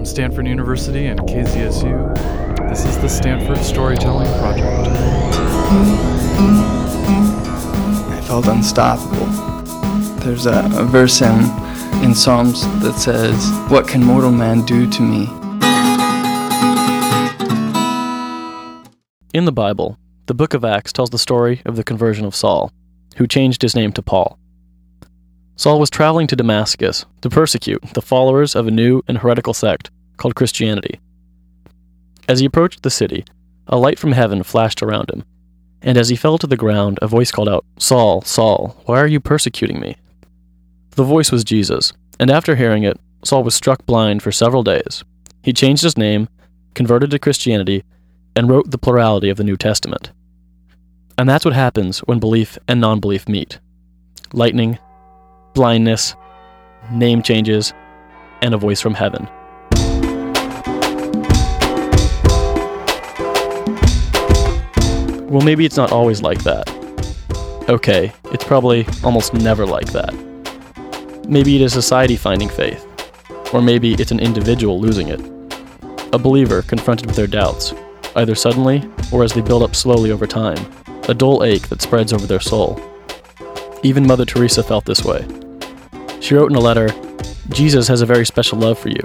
From Stanford University and KZSU, this is the Stanford Storytelling Project. I felt unstoppable. There's a, a verse in, in Psalms that says, What can mortal man do to me? In the Bible, the book of Acts tells the story of the conversion of Saul, who changed his name to Paul. Saul was traveling to Damascus to persecute the followers of a new and heretical sect called Christianity. As he approached the city, a light from heaven flashed around him, and as he fell to the ground, a voice called out, Saul, Saul, why are you persecuting me? The voice was Jesus, and after hearing it, Saul was struck blind for several days. He changed his name, converted to Christianity, and wrote the plurality of the New Testament. And that's what happens when belief and non belief meet lightning, blindness, name changes, and a voice from heaven. Well, maybe it's not always like that. Okay, it's probably almost never like that. Maybe it is society finding faith, or maybe it's an individual losing it. A believer confronted with their doubts, either suddenly or as they build up slowly over time, a dull ache that spreads over their soul. Even Mother Teresa felt this way. She wrote in a letter Jesus has a very special love for you.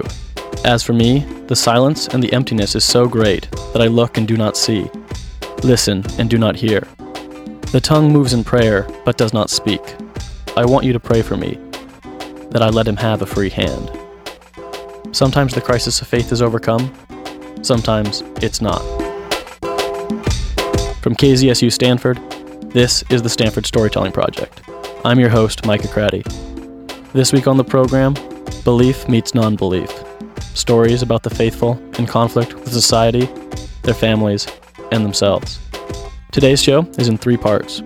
As for me, the silence and the emptiness is so great that I look and do not see, listen and do not hear. The tongue moves in prayer but does not speak. I want you to pray for me, that I let him have a free hand. Sometimes the crisis of faith is overcome, sometimes it's not. From KZSU Stanford, this is the Stanford Storytelling Project. I'm your host, Micah Craddy. This week on the program, Belief Meets Non Belief stories about the faithful in conflict with society, their families, and themselves. Today's show is in three parts.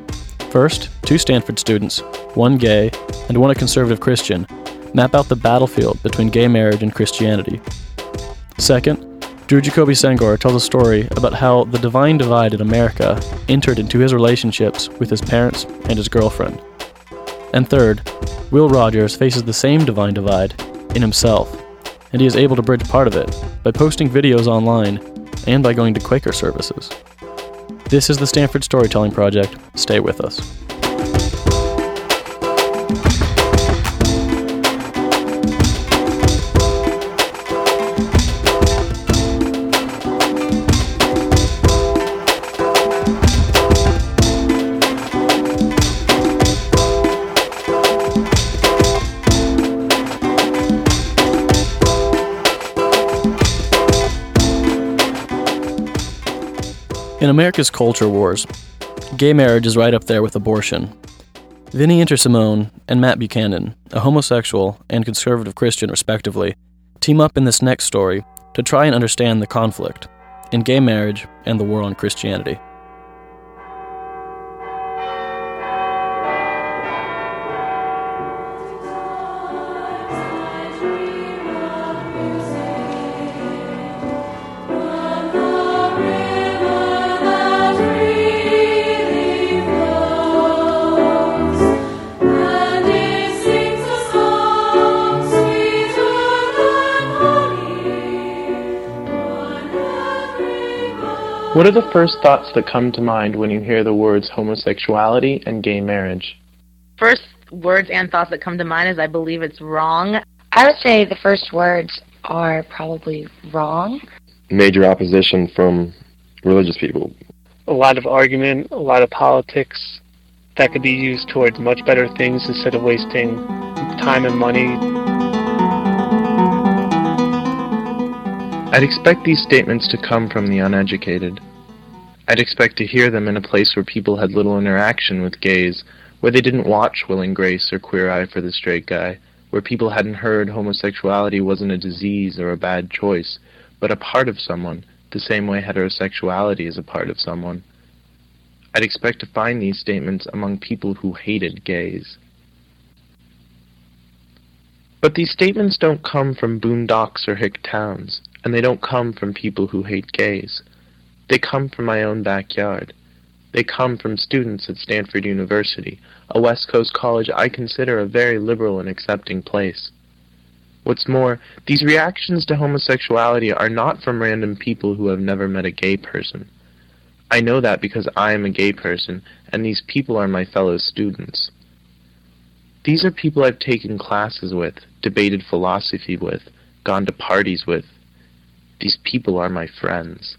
First, two Stanford students, one gay and one a conservative Christian, map out the battlefield between gay marriage and Christianity. Second, Drew Jacoby Senghor tells a story about how the divine divide in America entered into his relationships with his parents and his girlfriend. And third, Will Rogers faces the same divine divide in himself, and he is able to bridge part of it by posting videos online and by going to Quaker services. This is the Stanford Storytelling Project. Stay with us. In America's culture wars, gay marriage is right up there with abortion. Vinnie Intersimone and Matt Buchanan, a homosexual and conservative Christian respectively, team up in this next story to try and understand the conflict in gay marriage and the war on Christianity. What are the first thoughts that come to mind when you hear the words homosexuality and gay marriage? First words and thoughts that come to mind is I believe it's wrong. I would say the first words are probably wrong. Major opposition from religious people. A lot of argument, a lot of politics that could be used towards much better things instead of wasting time and money I'd expect these statements to come from the uneducated. I'd expect to hear them in a place where people had little interaction with gays, where they didn't watch Will and Grace or Queer Eye for the Straight Guy, where people hadn't heard homosexuality wasn't a disease or a bad choice, but a part of someone, the same way heterosexuality is a part of someone. I'd expect to find these statements among people who hated gays. But these statements don't come from boondocks or hick towns and they don't come from people who hate gays. They come from my own backyard. They come from students at Stanford University, a West Coast college I consider a very liberal and accepting place. What's more, these reactions to homosexuality are not from random people who have never met a gay person. I know that because I am a gay person, and these people are my fellow students. These are people I've taken classes with, debated philosophy with, gone to parties with. These people are my friends.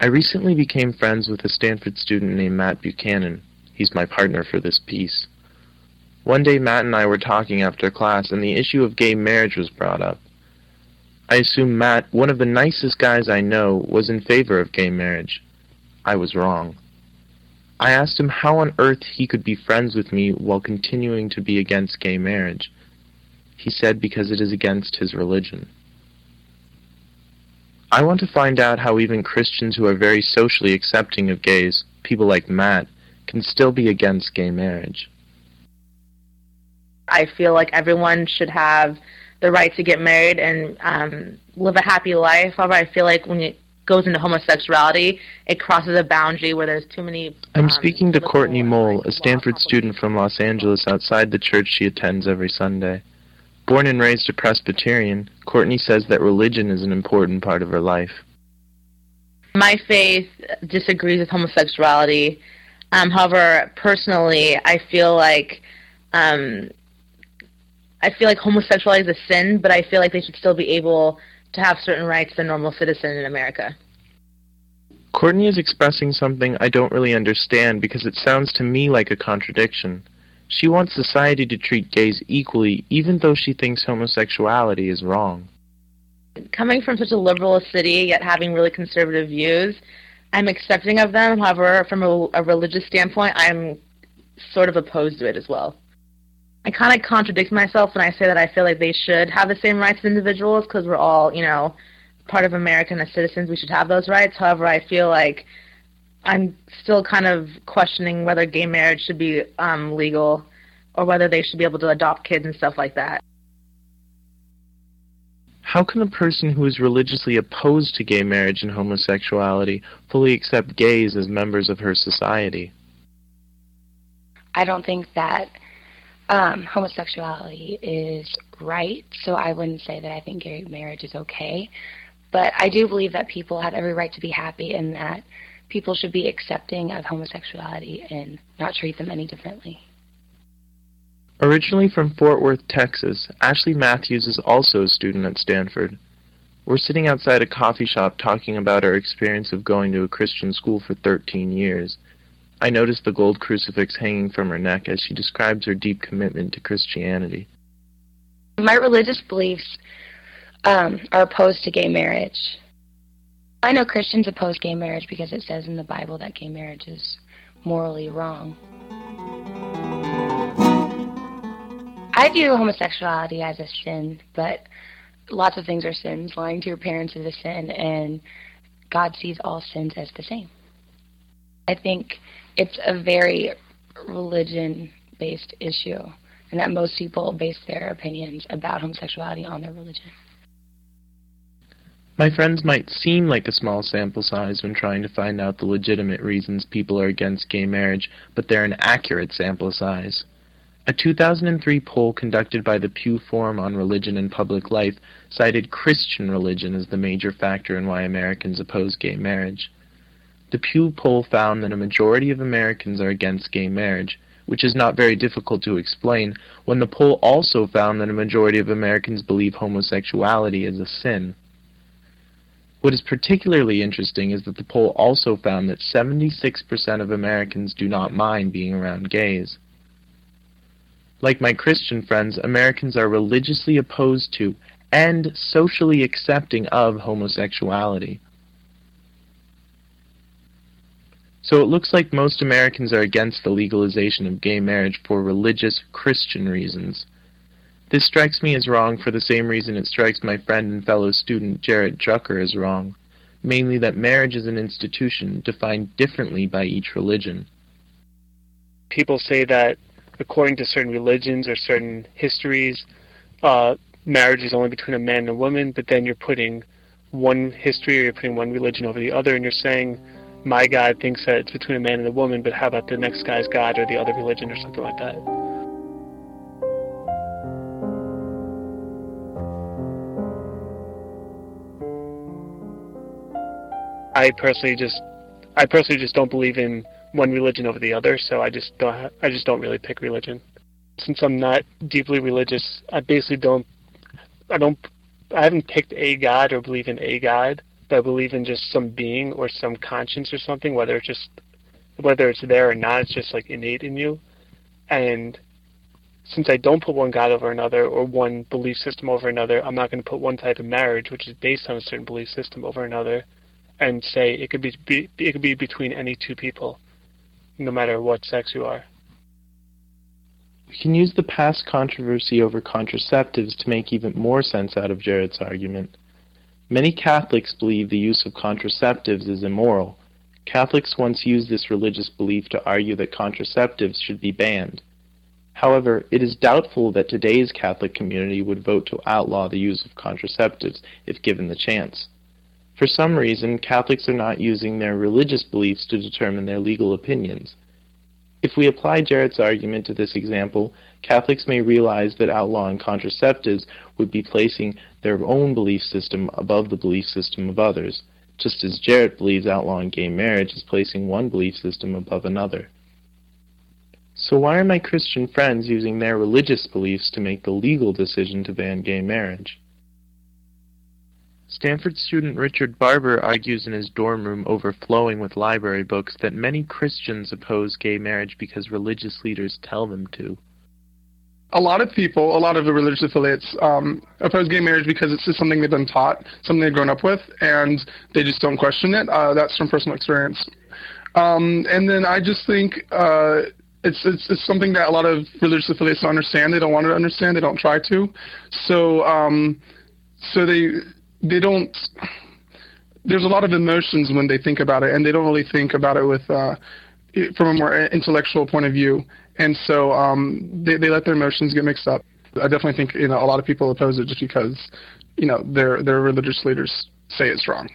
I recently became friends with a Stanford student named Matt Buchanan. He's my partner for this piece. One day Matt and I were talking after class and the issue of gay marriage was brought up. I assumed Matt, one of the nicest guys I know, was in favor of gay marriage. I was wrong. I asked him how on earth he could be friends with me while continuing to be against gay marriage. He said because it is against his religion. I want to find out how even Christians who are very socially accepting of gays, people like Matt, can still be against gay marriage. I feel like everyone should have the right to get married and um, live a happy life. However, I feel like when it goes into homosexuality, it crosses a boundary where there's too many. I'm um, speaking to Courtney Mole, a Stanford student from Los Angeles outside the church she attends every Sunday. Born and raised a Presbyterian, Courtney says that religion is an important part of her life. My faith disagrees with homosexuality. Um, however, personally, I feel like um, I feel like homosexuality is a sin, but I feel like they should still be able to have certain rights than normal citizen in America. Courtney is expressing something I don't really understand because it sounds to me like a contradiction. She wants society to treat gays equally, even though she thinks homosexuality is wrong. Coming from such a liberal city, yet having really conservative views, I'm accepting of them. However, from a, a religious standpoint, I'm sort of opposed to it as well. I kind of contradict myself when I say that I feel like they should have the same rights as individuals because we're all, you know, part of America and as citizens, we should have those rights. However, I feel like I'm still kind of questioning whether gay marriage should be um, legal or whether they should be able to adopt kids and stuff like that. How can a person who is religiously opposed to gay marriage and homosexuality fully accept gays as members of her society? I don't think that um, homosexuality is right, so I wouldn't say that I think gay marriage is okay. But I do believe that people have every right to be happy and that people should be accepting of homosexuality and not treat them any differently. Originally from Fort Worth, Texas, Ashley Matthews is also a student at Stanford. We're sitting outside a coffee shop talking about our experience of going to a Christian school for 13 years. I noticed the gold crucifix hanging from her neck as she describes her deep commitment to Christianity. My religious beliefs um, are opposed to gay marriage. I know Christians oppose gay marriage because it says in the Bible that gay marriage is morally wrong. I view homosexuality as a sin, but lots of things are sins. Lying to your parents is a sin, and God sees all sins as the same. I think it's a very religion based issue, and that most people base their opinions about homosexuality on their religion. My friends might seem like a small sample size when trying to find out the legitimate reasons people are against gay marriage, but they're an accurate sample size. A 2003 poll conducted by the Pew Forum on Religion and Public Life cited Christian religion as the major factor in why Americans oppose gay marriage. The Pew poll found that a majority of Americans are against gay marriage, which is not very difficult to explain when the poll also found that a majority of Americans believe homosexuality is a sin. What is particularly interesting is that the poll also found that 76% of Americans do not mind being around gays. Like my Christian friends, Americans are religiously opposed to and socially accepting of homosexuality. So it looks like most Americans are against the legalization of gay marriage for religious Christian reasons. This strikes me as wrong for the same reason it strikes my friend and fellow student Jarrett Drucker as wrong, mainly that marriage is an institution defined differently by each religion. People say that according to certain religions or certain histories, uh, marriage is only between a man and a woman, but then you're putting one history or you're putting one religion over the other, and you're saying, my God thinks that it's between a man and a woman, but how about the next guy's God or the other religion or something like that? I personally just I personally just don't believe in one religion over the other, so I just don't I just don't really pick religion. Since I'm not deeply religious, I basically don't I don't I haven't picked a god or believe in a god, but I believe in just some being or some conscience or something, whether it's just whether it's there or not, it's just like innate in you. And since I don't put one God over another or one belief system over another, I'm not going to put one type of marriage, which is based on a certain belief system, over another, and say it could be, be it could be between any two people, no matter what sex you are. We can use the past controversy over contraceptives to make even more sense out of Jarrett's argument. Many Catholics believe the use of contraceptives is immoral. Catholics once used this religious belief to argue that contraceptives should be banned. However, it is doubtful that today's Catholic community would vote to outlaw the use of contraceptives if given the chance. For some reason, Catholics are not using their religious beliefs to determine their legal opinions. If we apply Jarrett's argument to this example, Catholics may realize that outlawing contraceptives would be placing their own belief system above the belief system of others, just as Jarrett believes outlawing gay marriage is placing one belief system above another. So why are my Christian friends using their religious beliefs to make the legal decision to ban gay marriage? Stanford student Richard Barber argues in his dorm room overflowing with library books that many Christians oppose gay marriage because religious leaders tell them to. A lot of people, a lot of the religious affiliates, um, oppose gay marriage because it's just something they've been taught, something they've grown up with, and they just don't question it. Uh, that's from personal experience. Um, and then I just think uh, it's, it's it's something that a lot of religious affiliates don't understand. They don't want to understand. They don't try to. So um, so they they don't. There's a lot of emotions when they think about it, and they don't really think about it with uh, from a more intellectual point of view. And so um, they they let their emotions get mixed up. I definitely think you know a lot of people oppose it just because you know their their religious leaders say it's wrong.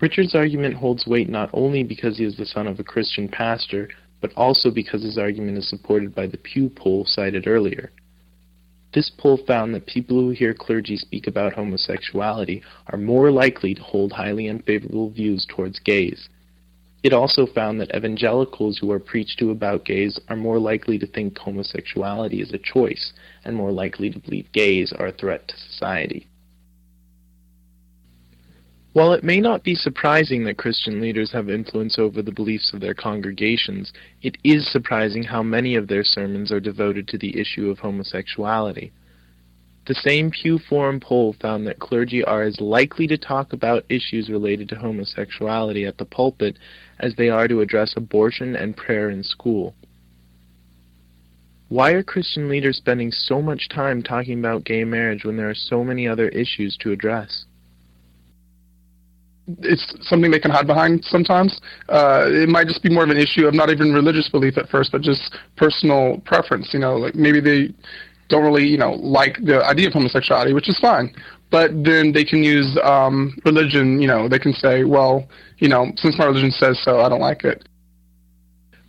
Richard's argument holds weight not only because he is the son of a Christian pastor, but also because his argument is supported by the Pew poll cited earlier. This poll found that people who hear clergy speak about homosexuality are more likely to hold highly unfavorable views towards gays. It also found that evangelicals who are preached to about gays are more likely to think homosexuality is a choice and more likely to believe gays are a threat to society. While it may not be surprising that Christian leaders have influence over the beliefs of their congregations, it is surprising how many of their sermons are devoted to the issue of homosexuality. The same Pew Forum poll found that clergy are as likely to talk about issues related to homosexuality at the pulpit as they are to address abortion and prayer in school. Why are Christian leaders spending so much time talking about gay marriage when there are so many other issues to address? It's something they can hide behind sometimes. Uh, it might just be more of an issue of not even religious belief at first, but just personal preference. You know, like maybe they don't really, you know, like the idea of homosexuality, which is fine. But then they can use um, religion. You know, they can say, well, you know, since my religion says so, I don't like it.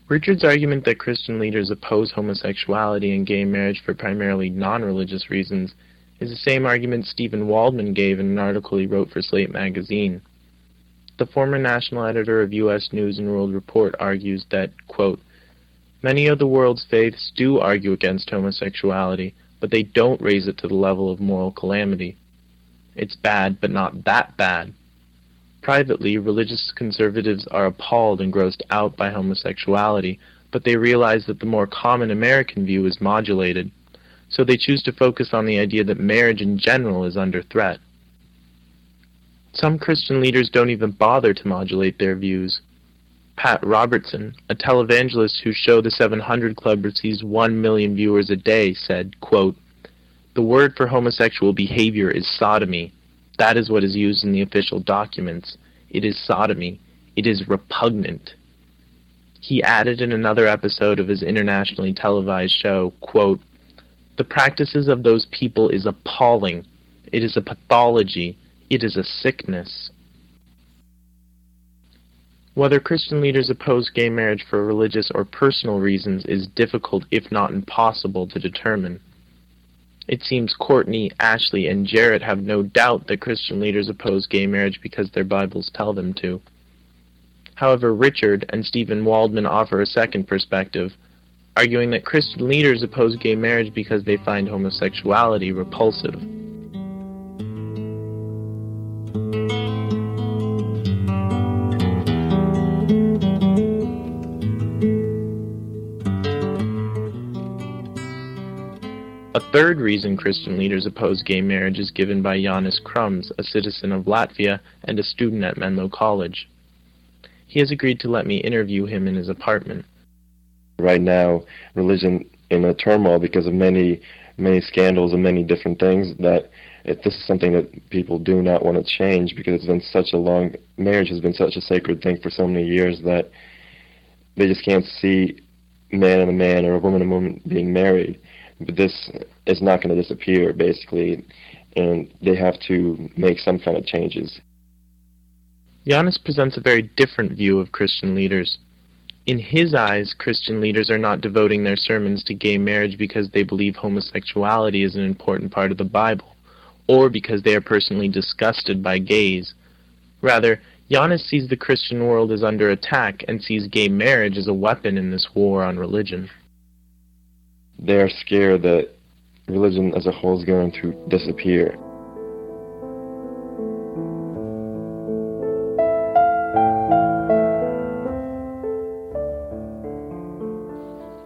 Richard's argument that Christian leaders oppose homosexuality and gay marriage for primarily non-religious reasons is the same argument Steven Waldman gave in an article he wrote for Slate magazine. The former national editor of U.S. News and World Report argues that, quote, Many of the world's faiths do argue against homosexuality, but they don't raise it to the level of moral calamity. It's bad, but not that bad. Privately, religious conservatives are appalled and grossed out by homosexuality, but they realize that the more common American view is modulated, so they choose to focus on the idea that marriage in general is under threat. Some Christian leaders don't even bother to modulate their views. Pat Robertson, a televangelist whose show The 700 Club receives 1 million viewers a day, said, quote, The word for homosexual behavior is sodomy. That is what is used in the official documents. It is sodomy. It is repugnant. He added in another episode of his internationally televised show, quote, The practices of those people is appalling. It is a pathology. It is a sickness. Whether Christian leaders oppose gay marriage for religious or personal reasons is difficult, if not impossible, to determine. It seems Courtney, Ashley, and Jarrett have no doubt that Christian leaders oppose gay marriage because their Bibles tell them to. However, Richard and Steven Waldman offer a second perspective, arguing that Christian leaders oppose gay marriage because they find homosexuality repulsive. A third reason Christian leaders oppose gay marriage is given by Janis Krums, a citizen of Latvia and a student at Menlo College. He has agreed to let me interview him in his apartment. Right now, religion in a turmoil because of many, many scandals and many different things that it, this is something that people do not want to change because it's been such a long marriage has been such a sacred thing for so many years that they just can't see man and a man or a woman and a woman being married but this is not going to disappear, basically, and they have to make some kind of changes. Janis presents a very different view of Christian leaders. In his eyes, Christian leaders are not devoting their sermons to gay marriage because they believe homosexuality is an important part of the Bible, or because they are personally disgusted by gays. Rather, Janis sees the Christian world as under attack and sees gay marriage as a weapon in this war on religion they're scared that religion as a whole is going to disappear.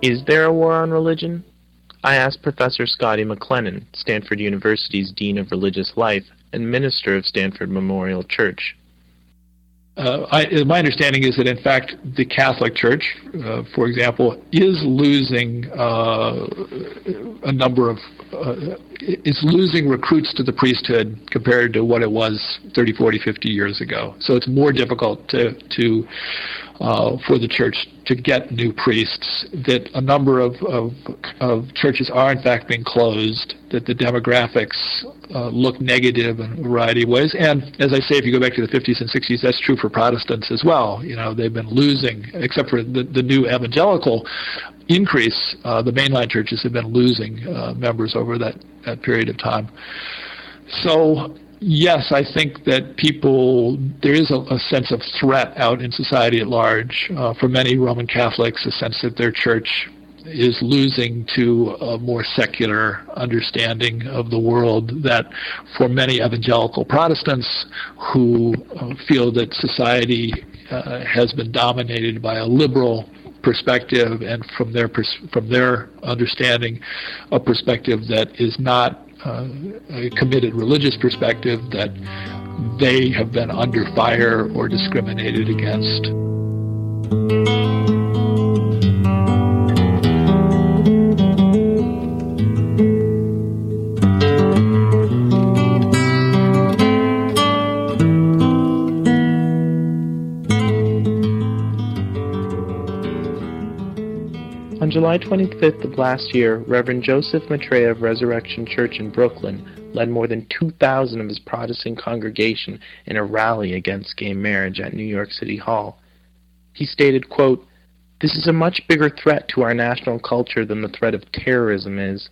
Is there a war on religion? I asked Professor Scotty McLennan, Stanford University's Dean of Religious Life and Minister of Stanford Memorial Church. Uh, I, my understanding is that, in fact, the Catholic Church, uh, for example, is losing uh, a number of, uh, is losing recruits to the priesthood compared to what it was 30, 40, 50 years ago. So it's more difficult to, to uh, for the church to get new priests, that a number of, of, of churches are in fact being closed, that the demographics uh, look negative in a variety of ways. And as I say, if you go back to the 50s and 60s, that's true for Protestants as well. You know, they've been losing, except for the, the new evangelical increase, uh, the mainline churches have been losing uh, members over that, that period of time. So yes, I think that people, there is a, a, sense of threat out in society at large. Uh, for many Roman Catholics, a sense that their church is losing to a more secular understanding of the world that for many evangelical Protestants who uh, feel that society uh, has been dominated by a liberal perspective and from their pers- from their understanding a perspective that is not uh, a committed religious perspective that they have been under fire or discriminated against. On July 25th of last year, Reverend Joseph Mattera of Resurrection Church in Brooklyn led more than 2,000 of his Protestant congregation in a rally against gay marriage at New York City Hall. He stated, quote, This is a much bigger threat to our national culture than the threat of terrorism is.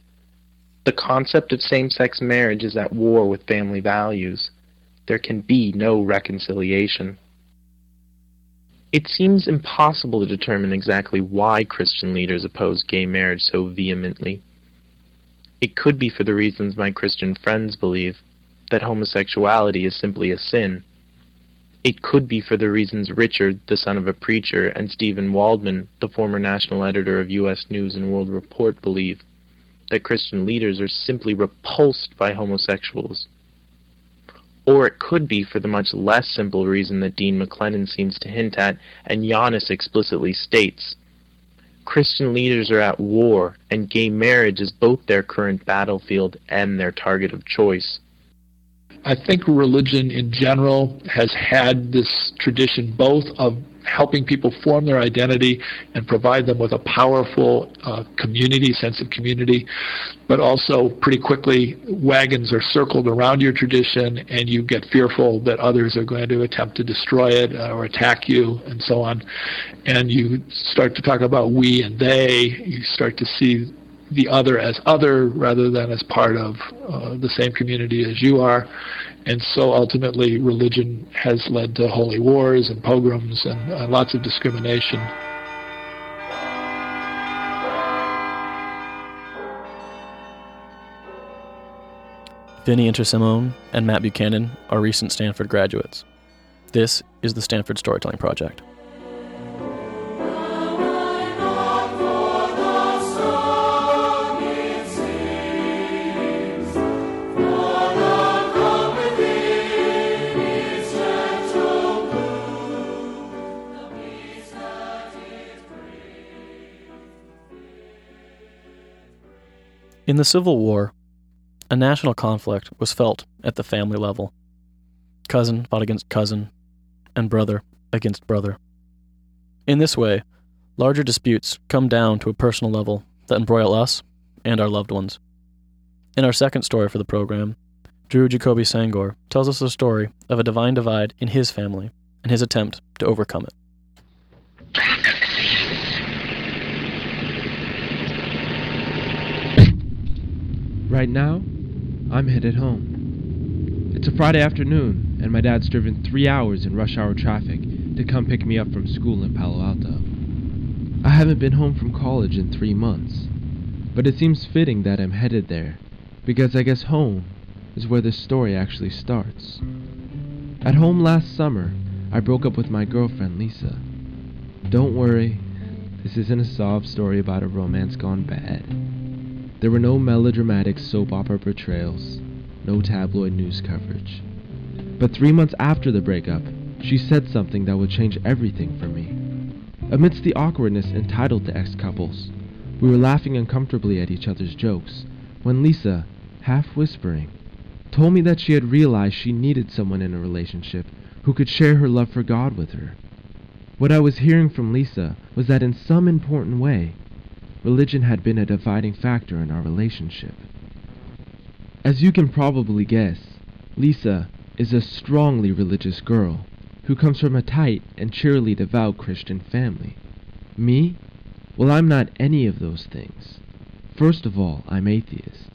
The concept of same-sex marriage is at war with family values. There can be no reconciliation. It seems impossible to determine exactly why Christian leaders oppose gay marriage so vehemently. It could be for the reasons my Christian friends believe, that homosexuality is simply a sin. It could be for the reasons Richard, the son of a preacher, and Steven Waldman, the former national editor of U.S. News and World Report, believe, that Christian leaders are simply repulsed by homosexuals. Or it could be for the much less simple reason that Dean McLennan seems to hint at, and Janis explicitly states. Christian leaders are at war, and gay marriage is both their current battlefield and their target of choice. I think religion in general has had this tradition both of helping people form their identity and provide them with a powerful uh, community, sense of community. But also, pretty quickly, wagons are circled around your tradition, and you get fearful that others are going to attempt to destroy it uh, or attack you, and so on. And you start to talk about we and they. You start to see the other as other rather than as part of uh, the same community as you are. And so ultimately, religion has led to holy wars and pogroms and uh, lots of discrimination. Vinny Intersimone and Matt Buchanan are recent Stanford graduates. This is the Stanford Storytelling Project. In the Civil War, a national conflict was felt at the family level. Cousin fought against cousin, and brother against brother. In this way, larger disputes come down to a personal level that embroil us and our loved ones. In our second story for the program, Drew Jacoby Senghor tells us the story of a divine divide in his family and his attempt to overcome it. Right now, I'm headed home. It's a Friday afternoon, and my dad's driven three hours in rush hour traffic to come pick me up from school in Palo Alto. I haven't been home from college in three months, but it seems fitting that I'm headed there, because I guess home is where this story actually starts. At home last summer, I broke up with my girlfriend Lisa. Don't worry, this isn't a sob story about a romance gone bad. There were no melodramatic soap opera portrayals, no tabloid news coverage. But three months after the breakup, she said something that would change everything for me. Amidst the awkwardness entitled to ex couples, we were laughing uncomfortably at each other's jokes when Lisa, half whispering, told me that she had realized she needed someone in a relationship who could share her love for God with her. What I was hearing from Lisa was that in some important way, religion had been a dividing factor in our relationship. As you can probably guess, Lisa is a strongly religious girl who comes from a tight and cheerily devout Christian family. Me? Well, I'm not any of those things. First of all, I'm atheist.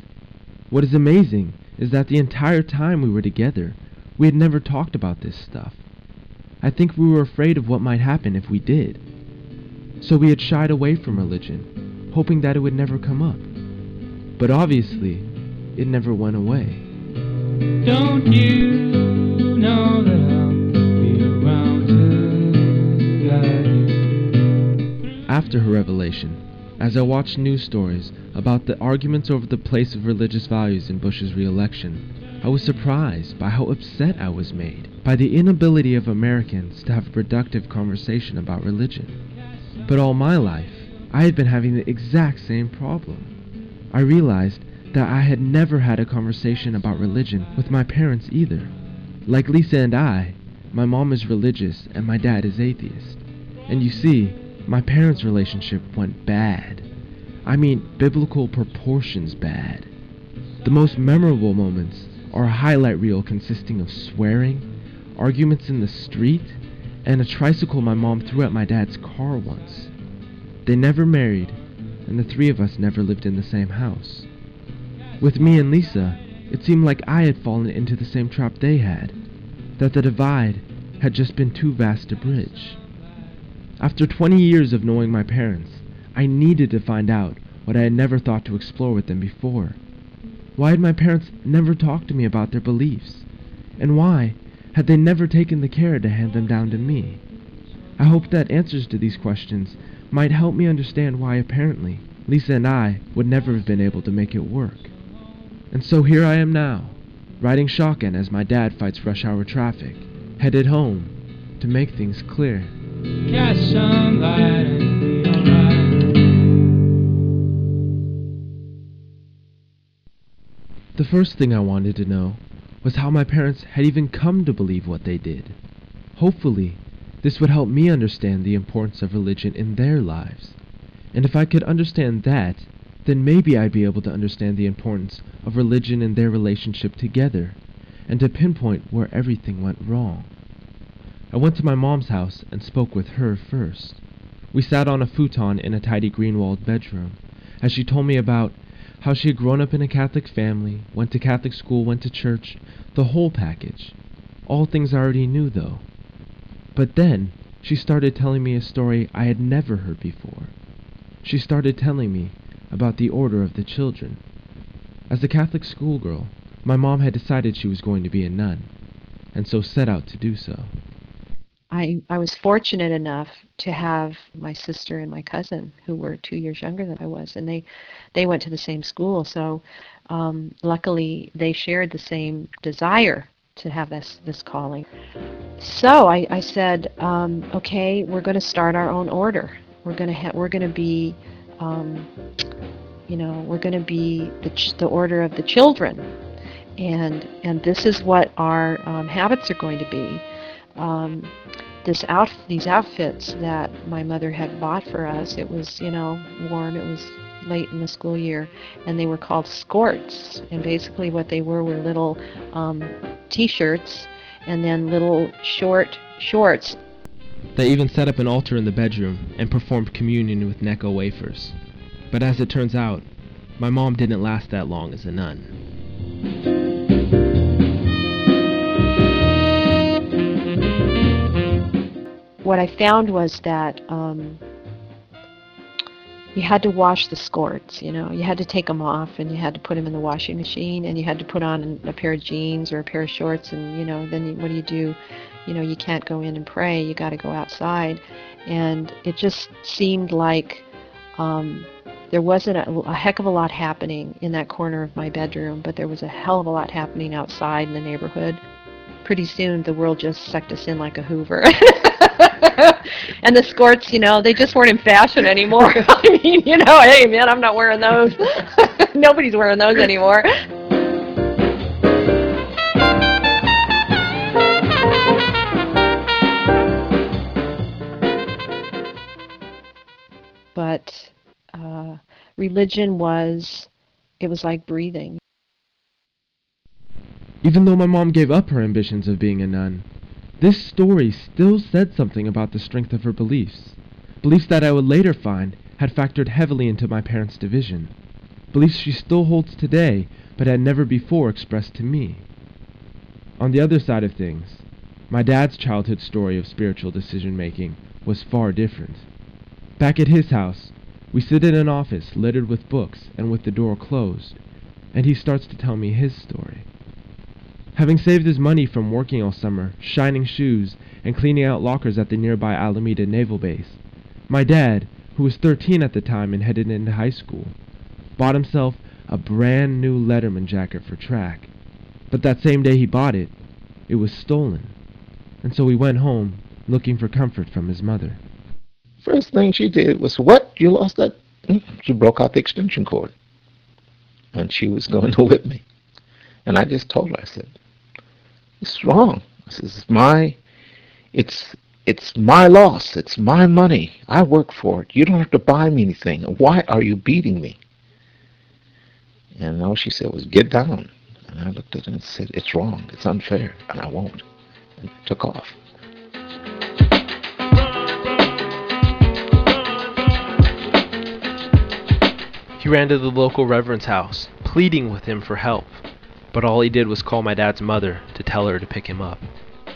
What is amazing is that the entire time we were together, we had never talked about this stuff. I think we were afraid of what might happen if we did. So we had shied away from religion hoping that it would never come up. But obviously, it never went away. Don't you know that I'll be around to After her revelation, as I watched news stories about the arguments over the place of religious values in Bush's re-election, I was surprised by how upset I was made by the inability of Americans to have a productive conversation about religion. But all my life, I had been having the exact same problem. I realized that I had never had a conversation about religion with my parents either. Like Lisa and I, my mom is religious and my dad is atheist. And you see, my parents' relationship went bad. I mean, biblical proportions bad. The most memorable moments are a highlight reel consisting of swearing, arguments in the street, and a tricycle my mom threw at my dad's car once. They never married, and the three of us never lived in the same house. With me and Lisa, it seemed like I had fallen into the same trap they had, that the divide had just been too vast to bridge. After 20 years of knowing my parents, I needed to find out what I had never thought to explore with them before. Why had my parents never talked to me about their beliefs? And why had they never taken the care to hand them down to me? I hoped that answers to these questions might help me understand why apparently Lisa and I would never have been able to make it work. And so here I am now, riding shotgun as my dad fights rush hour traffic, headed home to make things clear. Catch sunlight and be alright. The first thing I wanted to know was how my parents had even come to believe what they did. Hopefully, this would help me understand the importance of religion in their lives. And if I could understand that, then maybe I'd be able to understand the importance of religion in their relationship together, and to pinpoint where everything went wrong. I went to my mom's house and spoke with her first. We sat on a futon in a tidy green-walled bedroom, as she told me about how she had grown up in a Catholic family, went to Catholic school, went to church, the whole package. All things I already knew, though. But then, she started telling me a story I had never heard before. She started telling me about the Order of the Children. As a Catholic schoolgirl, my mom had decided she was going to be a nun, and so set out to do so. I, I was fortunate enough to have my sister and my cousin who were two years younger than I was, and they they went to the same school. So um, luckily, they shared the same desire to have this this calling. So I, I said, um, okay, we're going to start our own order. We're going to ha- we're going to be, um, you know, we're going to be the ch- the order of the children, and and this is what our um, habits are going to be. Um, this out these outfits that my mother had bought for us. It was you know warm. It was late in the school year, and they were called skorts. And basically, what they were were little um, T-shirts and then little short shorts. They even set up an altar in the bedroom and performed communion with Necco wafers. But as it turns out, my mom didn't last that long as a nun. What I found was that um, you had to wash the skorts. You know, you had to take them off and you had to put them in the washing machine, and you had to put on a pair of jeans or a pair of shorts, and you know, then you, what do you do? You know, you can't go in and pray. You got to go outside, and it just seemed like um, there wasn't a, a heck of a lot happening in that corner of my bedroom, but there was a hell of a lot happening outside in the neighborhood. Pretty soon, the world just sucked us in like a Hoover. and the skirts, you know, they just weren't in fashion anymore. I mean, you know, hey man, I'm not wearing those. Nobody's wearing those anymore. But uh, religion was, it was like breathing. Even though my mom gave up her ambitions of being a nun, this story still said something about the strength of her beliefs. Beliefs that I would later find had factored heavily into my parents' division. Beliefs she still holds today, but had never before expressed to me. On the other side of things, my dad's childhood story of spiritual decision making was far different. Back at his house, we sit in an office littered with books and with the door closed, and he starts to tell me his story. Having saved his money from working all summer, shining shoes, and cleaning out lockers at the nearby Alameda Naval Base, my dad, who was 13 at the time and headed into high school, bought himself a brand new Letterman jacket for track. But that same day he bought it, it was stolen. And so he went home looking for comfort from his mother. First thing she did was, What? You lost that? Hmm. She broke out the extension cord. And she was going to whip me. And I just told her, I said, it's wrong. This is my, it's it's my loss. It's my money. I work for it. You don't have to buy me anything. Why are you beating me? And all she said was, get down. And I looked at her and said, it's wrong. It's unfair. And I won't. And took off. He ran to the local reverend's house, pleading with him for help. But all he did was call my dad's mother to tell her to pick him up.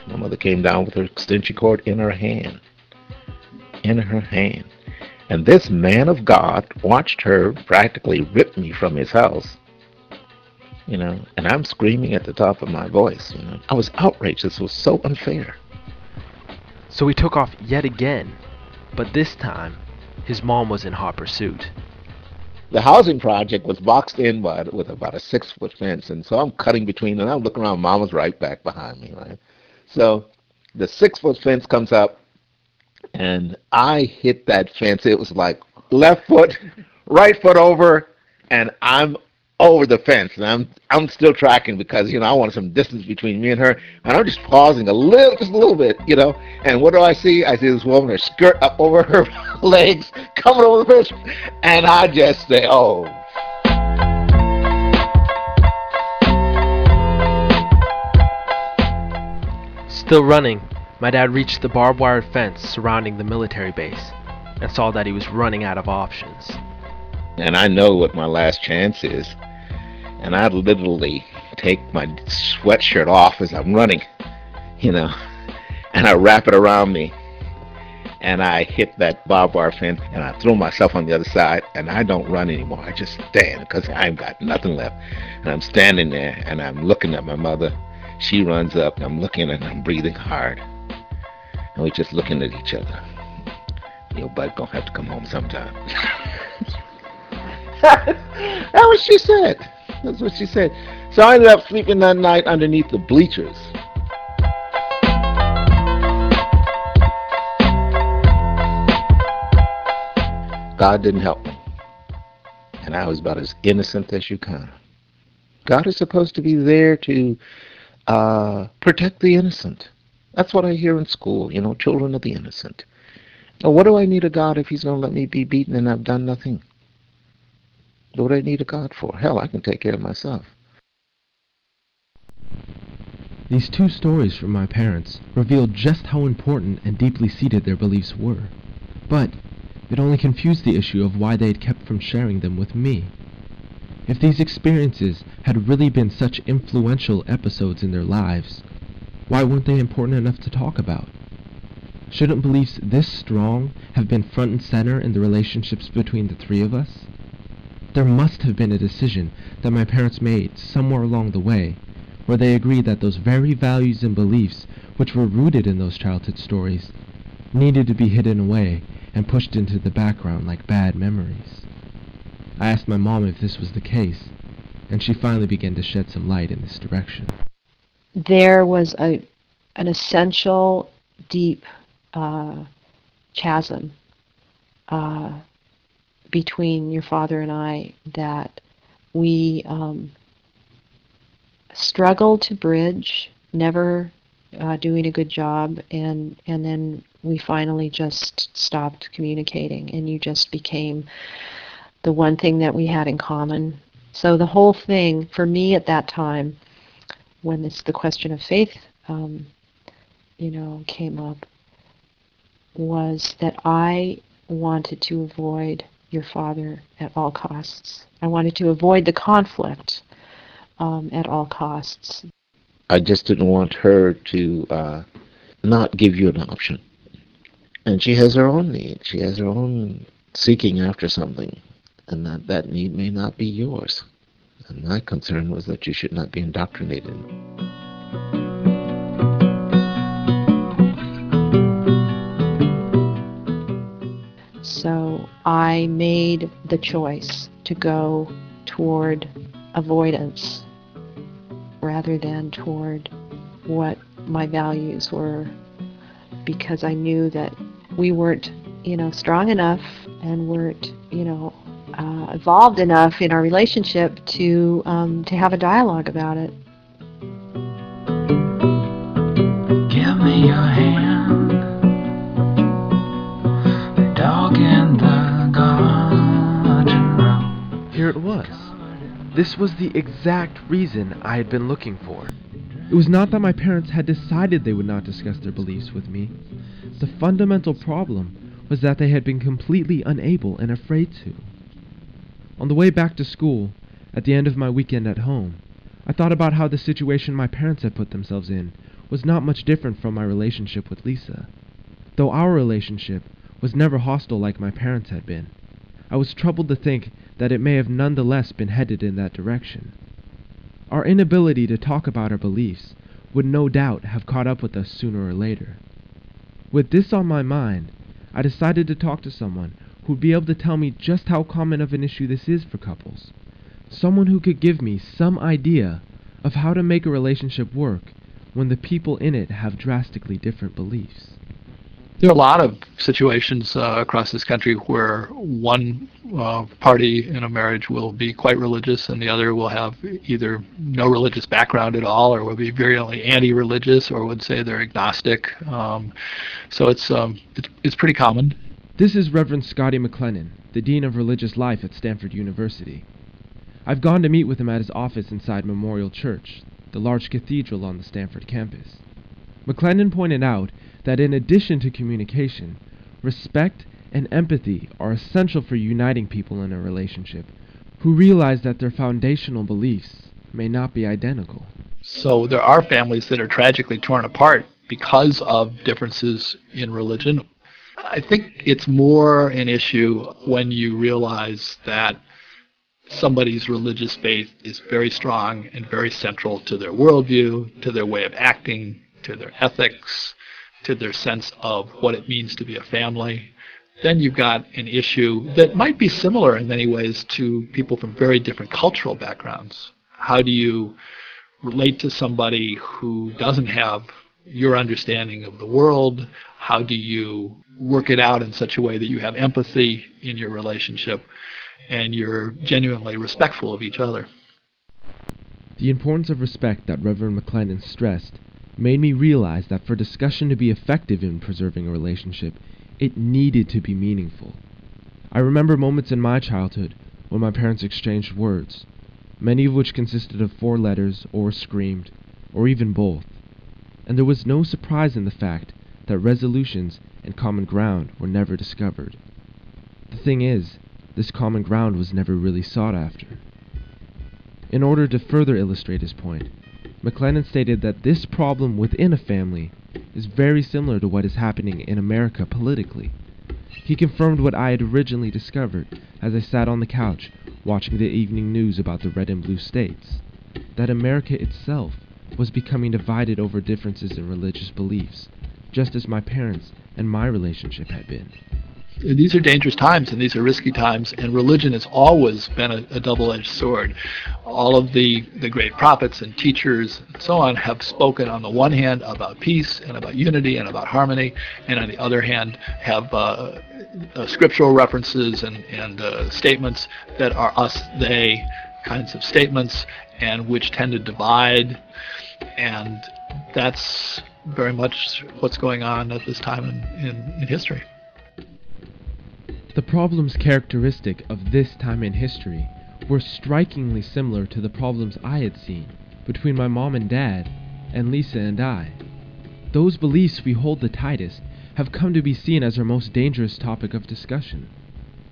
My mother came down with her extension cord in her hand. In her hand. And this man of God watched her practically rip me from his house. You know, and I'm screaming at the top of my voice. You know, I was outraged. This was so unfair. So he took off yet again, but this time his mom was in hot pursuit. The housing project was boxed in by, with about a six foot fence, and so I'm cutting between, and I'm looking around. Mama's right back behind me, right? So the six foot fence comes up, and I hit that fence. It was like left foot, right foot over, and I'm over the fence. And I'm I'm still tracking because you know I want some distance between me and her, and I'm just pausing a little, just a little bit, you know. And what do I see? I see this woman, her skirt up over her legs, coming over the fence, and I just say, "Oh." Still running, my dad reached the barbed wire fence surrounding the military base and saw that he was running out of options. and I know what my last chance is. And I literally take my sweatshirt off as I'm running, you know, and I wrap it around me. And I hit that barbed wire fence and I throw myself on the other side and I don't run anymore. I just stand because I've got nothing left. And I'm standing there and I'm looking at my mother. She runs up and I'm looking and I'm breathing hard. And we're just looking at each other. Your butt gonna have to come home sometime. that was she said. That's what she said. So I ended up sleeping that night underneath the bleachers. God didn't help me. And I was about as innocent as you can. God is supposed to be there to uh, protect the innocent. That's what I hear in school, you know, children of the innocent. Now, what do I need a God if He's going to let me be beaten and I've done nothing? What do I need a God for? Hell, I can take care of myself. These two stories from my parents revealed just how important and deeply seated their beliefs were. But it only confused the issue of why they had kept from sharing them with me. If these experiences had really been such influential episodes in their lives, why weren't they important enough to talk about? Shouldn't beliefs this strong have been front and center in the relationships between the three of us? There must have been a decision that my parents made somewhere along the way where they agreed that those very values and beliefs which were rooted in those childhood stories needed to be hidden away and pushed into the background like bad memories. I asked my mom if this was the case, and she finally began to shed some light in this direction. There was a an essential, deep uh, chasm uh, between your father and I that we um, struggled to bridge, never uh, doing a good job, and and then we finally just stopped communicating, and you just became the one thing that we had in common. So the whole thing for me at that time, when it's the question of faith, um, you know, came up, was that I wanted to avoid your father at all costs. I wanted to avoid the conflict um, at all costs. I just didn't want her to uh, not give you an option. And she has her own need. She has her own seeking after something. And that, that need may not be yours. And my concern was that you should not be indoctrinated. So I made the choice to go toward avoidance rather than toward what my values were because I knew that we weren't, you know, strong enough and weren't, you know, uh, evolved enough in our relationship to um, to have a dialogue about it. Give me your hand, This was the exact reason I had been looking for. It was not that my parents had decided they would not discuss their beliefs with me. The fundamental problem was that they had been completely unable and afraid to. On the way back to school, at the end of my weekend at home, I thought about how the situation my parents had put themselves in was not much different from my relationship with Lisa. Though our relationship was never hostile like my parents had been, I was troubled to think that it may have nonetheless been headed in that direction. Our inability to talk about our beliefs would no doubt have caught up with us sooner or later. With this on my mind, I decided to talk to someone who would be able to tell me just how common of an issue this is for couples. Someone who could give me some idea of how to make a relationship work when the people in it have drastically different beliefs. There are a lot of situations uh, across this country where one uh, party in a marriage will be quite religious and the other will have either no religious background at all or will be very anti-religious or would say they're agnostic. Um, so it's, um, it's, it's pretty common. This is Reverend Scotty McLennan, the Dean of Religious Life at Stanford University. I've gone to meet with him at his office inside Memorial Church, the large cathedral on the Stanford campus. McLennan pointed out that in addition to communication, respect and empathy are essential for uniting people in a relationship who realize that their foundational beliefs may not be identical. So there are families that are tragically torn apart because of differences in religion. I think it's more an issue when you realize that somebody's religious faith is very strong and very central to their worldview, to their way of acting, to their ethics, to their sense of what it means to be a family. Then you've got an issue that might be similar in many ways to people from very different cultural backgrounds. How do you relate to somebody who doesn't have your understanding of the world? How do you work it out in such a way that you have empathy in your relationship and you're genuinely respectful of each other? The importance of respect that Reverend McLennan stressed made me realize that for discussion to be effective in preserving a relationship, it needed to be meaningful. I remember moments in my childhood when my parents exchanged words, many of which consisted of four letters or screamed, or even both, and there was no surprise in the fact that resolutions and common ground were never discovered. The thing is, this common ground was never really sought after. In order to further illustrate his point, McLennan stated that this problem within a family is very similar to what is happening in America politically. He confirmed what I had originally discovered as I sat on the couch watching the evening news about the red and blue states that America itself was becoming divided over differences in religious beliefs, just as my parents and my relationship had been these are dangerous times and these are risky times and religion has always been a, a, double-edged sword. All of the, the great prophets and teachers and so on have spoken on the one hand about peace and about unity and about harmony and on the other hand have uh, uh, scriptural references and, and uh, statements that are us they kinds of statements and which tend to divide. And that's very much what's going on at this time in, in, in history the problems characteristic of this time in history were strikingly similar to the problems I had seen between my mom and dad and Lisa and I. Those beliefs we hold the tightest have come to be seen as our most dangerous topic of discussion.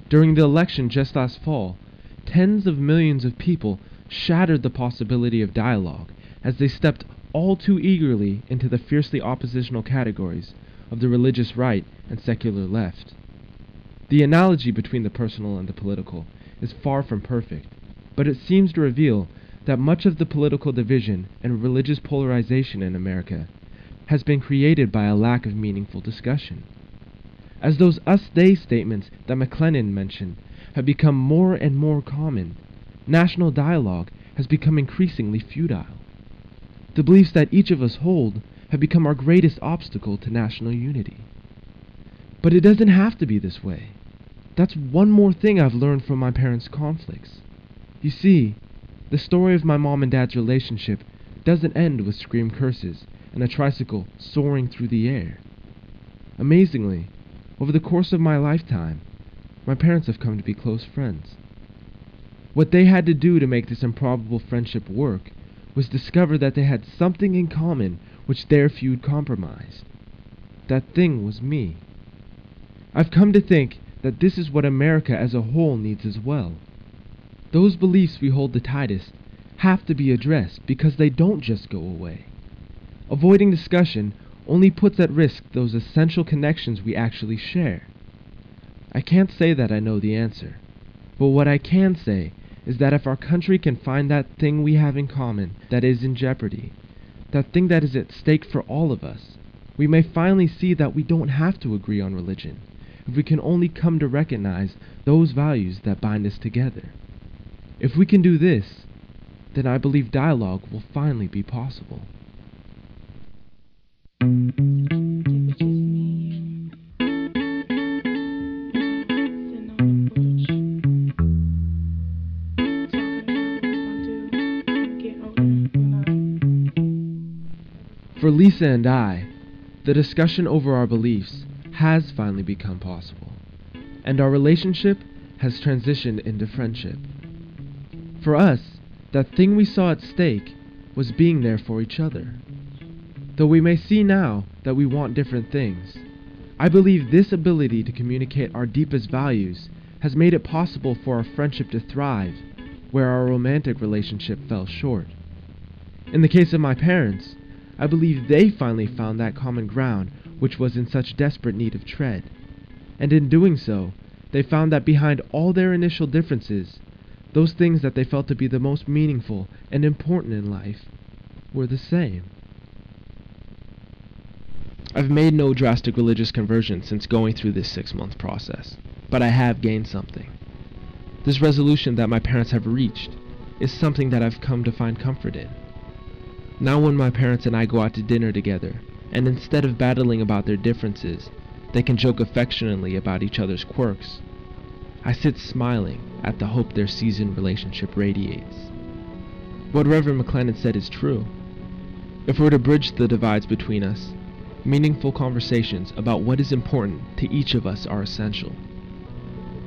During the election just last fall, tens of millions of people shattered the possibility of dialogue as they stepped all too eagerly into the fiercely oppositional categories of the religious right and secular left. The analogy between the personal and the political is far from perfect, but it seems to reveal that much of the political division and religious polarization in America has been created by a lack of meaningful discussion. As those us they statements that McLennan mentioned have become more and more common, national dialogue has become increasingly futile. The beliefs that each of us hold have become our greatest obstacle to national unity. But it doesn't have to be this way. That's one more thing I've learned from my parents' conflicts. You see, the story of my mom and dad's relationship doesn't end with scream curses and a tricycle soaring through the air. Amazingly, over the course of my lifetime, my parents have come to be close friends. What they had to do to make this improbable friendship work was discover that they had something in common which their feud compromised. That thing was me. I've come to think that this is what America as a whole needs as well. Those beliefs we hold the tightest have to be addressed because they don't just go away. Avoiding discussion only puts at risk those essential connections we actually share. I can't say that I know the answer, but what I can say is that if our country can find that thing we have in common that is in jeopardy, that thing that is at stake for all of us, we may finally see that we don't have to agree on religion if we can only come to recognize those values that bind us together. If we can do this, then I believe dialogue will finally be possible. For Lisa and I, the discussion over our beliefs has finally become possible, and our relationship has transitioned into friendship. For us, that thing we saw at stake was being there for each other. Though we may see now that we want different things, I believe this ability to communicate our deepest values has made it possible for our friendship to thrive where our romantic relationship fell short. In the case of my parents, I believe they finally found that common ground which was in such desperate need of tread. And in doing so, they found that behind all their initial differences, those things that they felt to be the most meaningful and important in life were the same. I've made no drastic religious conversion since going through this six month process, but I have gained something. This resolution that my parents have reached is something that I've come to find comfort in. Now, when my parents and I go out to dinner together, and instead of battling about their differences, they can joke affectionately about each other's quirks, I sit smiling at the hope their seasoned relationship radiates. What Reverend McLennan said is true. If we're to bridge the divides between us, meaningful conversations about what is important to each of us are essential.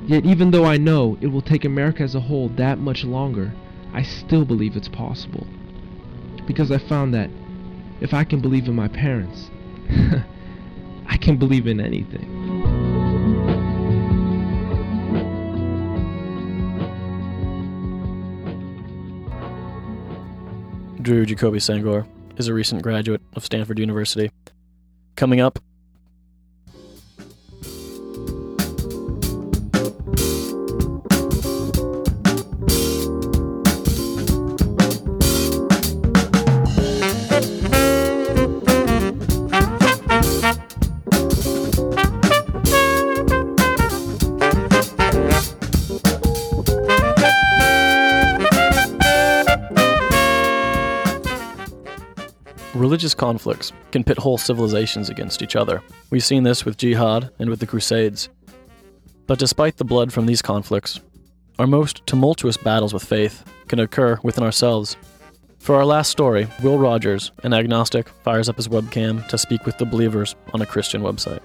Yet, even though I know it will take America as a whole that much longer, I still believe it's possible. Because I found that if I can believe in my parents, I can believe in anything. Drew Jacoby Senghor is a recent graduate of Stanford University. Coming up, conflicts can pit whole civilizations against each other. We've seen this with jihad and with the Crusades. But despite the blood from these conflicts, our most tumultuous battles with faith can occur within ourselves. For our last story, Will Rogers, an agnostic, fires up his webcam to speak with the believers on a Christian website.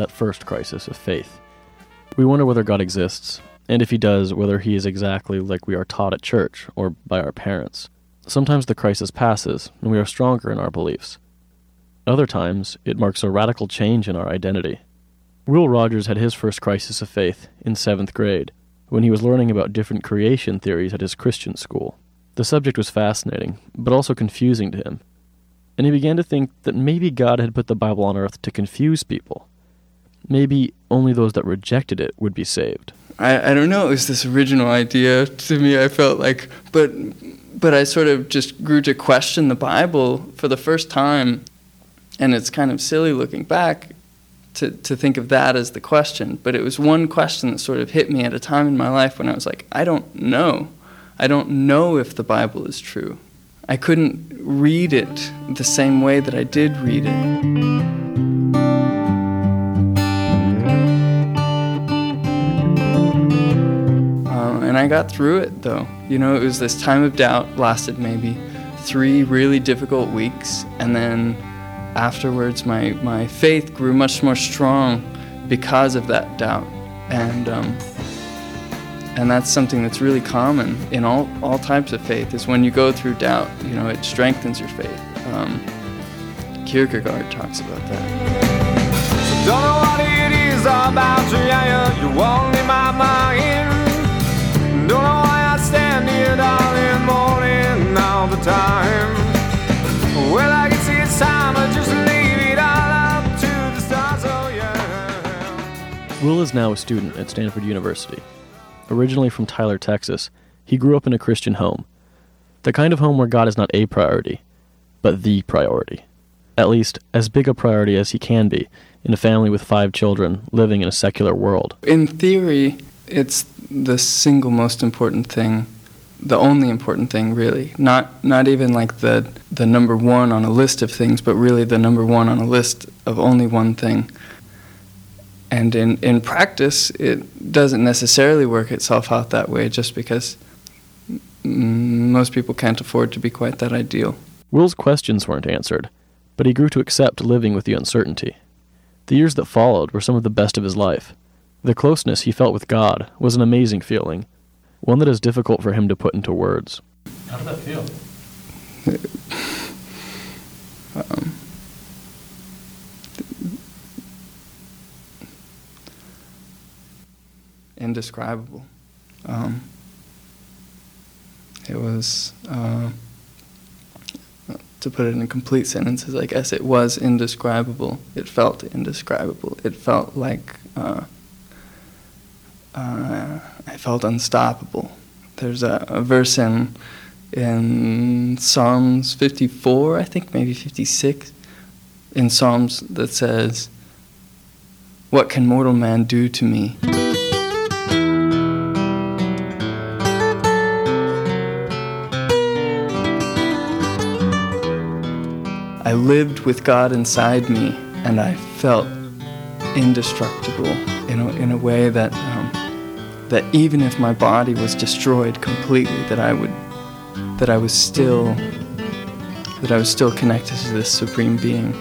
That first crisis of faith. We wonder whether God exists, and if he does, whether he is exactly like we are taught at church or by our parents. Sometimes the crisis passes, and we are stronger in our beliefs. Other times, it marks a radical change in our identity. Will Rogers had his first crisis of faith in seventh grade, when he was learning about different creation theories at his Christian school. The subject was fascinating, but also confusing to him, and he began to think that maybe God had put the Bible on earth to confuse people. Maybe only those that rejected it would be saved. I, I don't know. It was this original idea to me. I felt like, but but I sort of just grew to question the Bible for the first time, and it's kind of silly looking back to to think of that as the question. But it was one question that sort of hit me at a time in my life when I was like, I don't know. I don't know if the Bible is true. I couldn't read it the same way that I did read it. Got through it though. You know, it was this time of doubt, lasted maybe three really difficult weeks, and then afterwards, my, my faith grew much more strong because of that doubt. And, um, and that's something that's really common in all, all types of faith is when you go through doubt, you know, it strengthens your faith. Um, Kierkegaard talks about that. Don't Don't know why I stand here, darling, moaning all the time. Well, I can see it's time to just leave it all up to the stars, oh yeah. Will is now a student at Stanford University. Originally from Tyler, Texas, he grew up in a Christian home. The kind of home where God is not a priority, but the priority. At least, as big a priority as he can be in a family with five children living in a secular world. In theory, it's the single most important thing, the only important thing, really. Not not even like the the number one on a list of things, but really the number one on a list of only one thing. And in, in practice, it doesn't necessarily work itself out that way just because most people can't afford to be quite that ideal. Will's questions weren't answered, but he grew to accept living with the uncertainty. The years that followed were some of the best of his life. The closeness he felt with God was an amazing feeling, one that is difficult for him to put into words. How did that feel? Um, indescribable. Um, it was, uh, to put it in complete sentences, I guess it was indescribable. It felt indescribable. It felt like uh, uh, I felt unstoppable. There's a, a verse in in Psalms 54, I think, maybe 56, in Psalms that says, What can mortal man do to me? I lived with God inside me, and I felt indestructible in a, in a way that um, that even if my body was destroyed completely, that I would that I was still that I was still connected to this supreme being.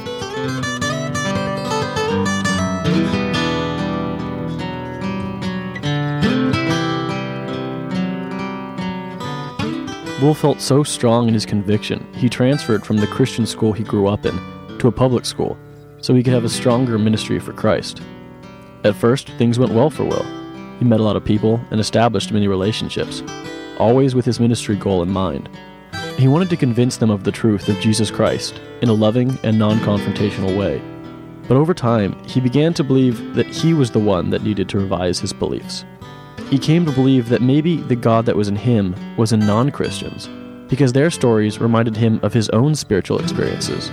Will felt so strong in his conviction, he transferred from the Christian school he grew up in to a public school so he could have a stronger ministry for Christ. At first, things went well for Will. He met a lot of people and established many relationships, always with his ministry goal in mind. He wanted to convince them of the truth of Jesus Christ in a loving and non confrontational way. But over time, he began to believe that he was the one that needed to revise his beliefs. He came to believe that maybe the God that was in him was in non Christians, because their stories reminded him of his own spiritual experiences.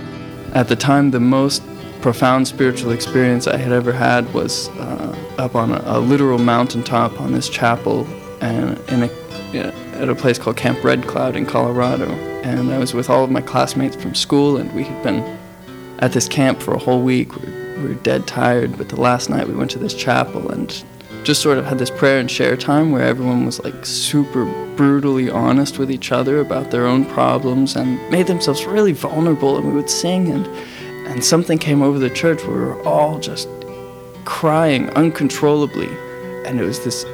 At the time, the most profound spiritual experience I had ever had was uh, up on a, a, literal mountaintop on this chapel and in a, at a place called Camp Red Cloud in Colorado. And I was with all of my classmates from school, and we had been at this camp for a whole week. We were, we were dead tired, but the last night we went to this chapel and just sort of had this prayer and share time where everyone was like super brutally honest with each other about their own problems and made themselves really vulnerable. And we would sing, and and something came over the church where we were all just crying uncontrollably, and it was this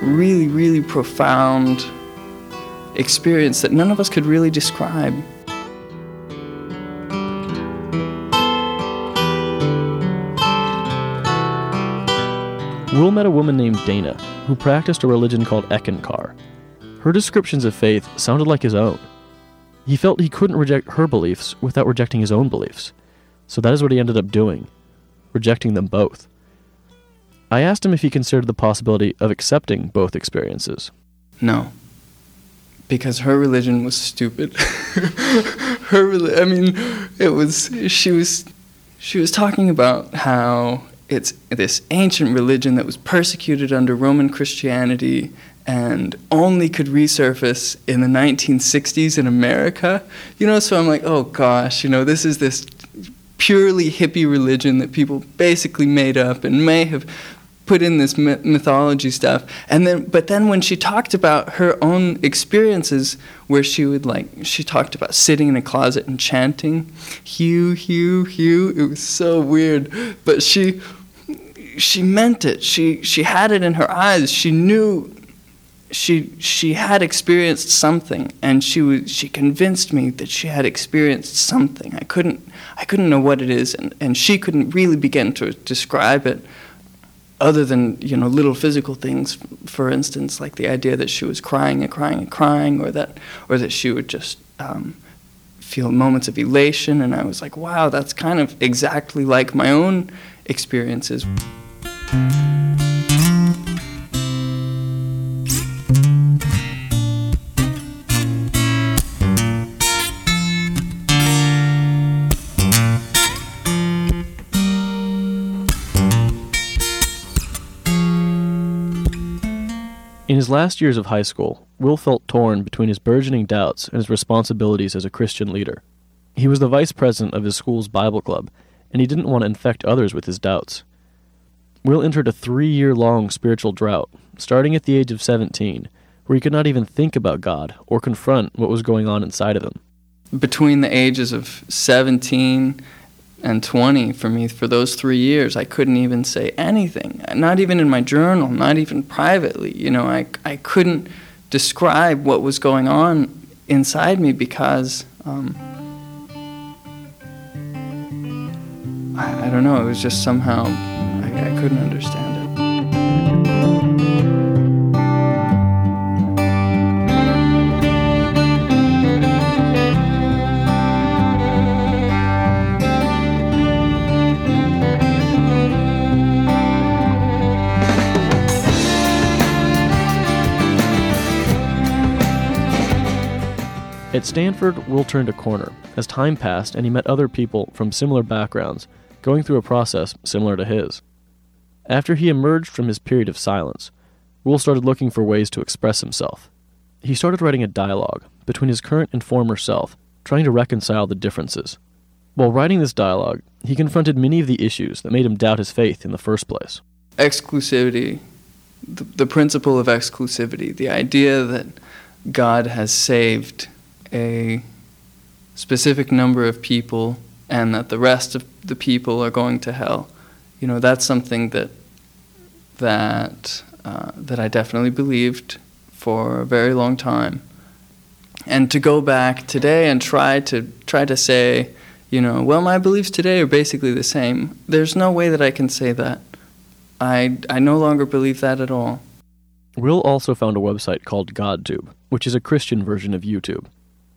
really, really profound experience that none of us could really describe. Will met a woman named Dana who practiced a religion called Eckankar. Her descriptions of faith sounded like his own. He felt he couldn't reject her beliefs without rejecting his own beliefs, so that is what he ended up doing, rejecting them both. I asked him if he considered the possibility of accepting both experiences. No. Because her religion was stupid. her I mean, it was she was she was talking about how it's this ancient religion that was persecuted under Roman Christianity and only could resurface in the 1960s in America. You know, so I'm like, oh gosh, you know, this is this purely hippie religion that people basically made up and may have put in this mythology stuff and then but then when she talked about her own experiences where she would like she talked about sitting in a closet and chanting hugh hugh hugh it was so weird but she she meant it. She she had it in her eyes. She knew she she had experienced something and she was she convinced me that she had experienced something. I couldn't I couldn't know what it is and, and she couldn't really begin to describe it other than, you know, little physical things, for instance, like the idea that she was crying and crying and crying or that or that she would just um, feel moments of elation and I was like, wow, that's kind of exactly like my own experiences. In his last years of high school, Will felt torn between his burgeoning doubts and his responsibilities as a Christian leader. He was the vice president of his school's Bible club, and he didn't want to infect others with his doubts. Will entered a three year long spiritual drought, starting at the age of 17, where he could not even think about God or confront what was going on inside of him. Between the ages of 17 and 20 for me for those three years. I couldn't even say anything not even in my journal not even privately you know i, I couldn't describe what was going on inside me because um, I, I don't know it was just somehow I, I couldn't understand it At Stanford, Will turned a corner as time passed and he met other people from similar backgrounds going through a process similar to his. After he emerged from his period of silence, Will started looking for ways to express himself. He started writing a dialogue between his current and former self, trying to reconcile the differences. While writing this dialogue, he confronted many of the issues that made him doubt his faith in the first place. exclusivity, the, the principle of exclusivity, the idea that God has saved a specific number of people and that the rest of the people are going to hell. You know, that's something that that uh, that I definitely believed for a very long time. And to go back today and try to try to say, you know, well, my beliefs today are basically the same. There's no way that I can say that. I I no longer believe that at all. Will also found a website called GodTube, which is a Christian version of YouTube,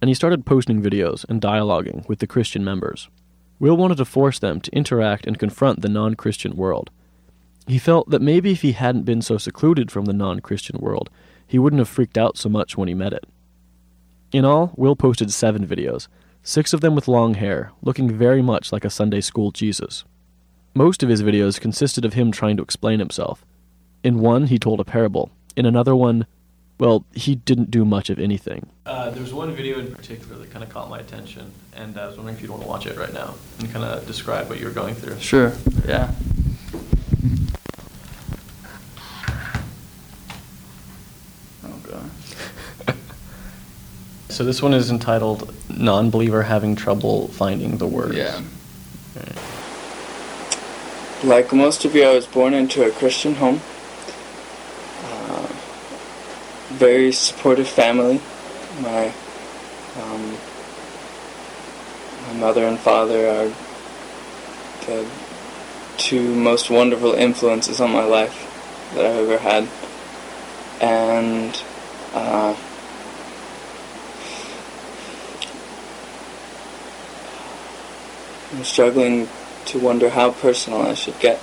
and he started posting videos and dialoguing with the Christian members. Will wanted to force them to interact and confront the non Christian world. He felt that maybe if he hadn't been so secluded from the non Christian world, he wouldn't have freaked out so much when he met it. In all, Will posted seven videos, six of them with long hair, looking very much like a Sunday school Jesus. Most of his videos consisted of him trying to explain himself. In one, he told a parable. In another one, well, he didn't do much of anything. Uh, there was one video in particular that kind of caught my attention, and I was wondering if you'd want to watch it right now and kind of describe what you were going through. Sure. Yeah. Oh god. So this one is entitled "Non-Believer Having Trouble Finding the Words." Yeah. Like most of you, I was born into a Christian home. Uh, very supportive family. My um, my mother and father are the two most wonderful influences on my life that I've ever had, and uh, I'm struggling to wonder how personal I should get.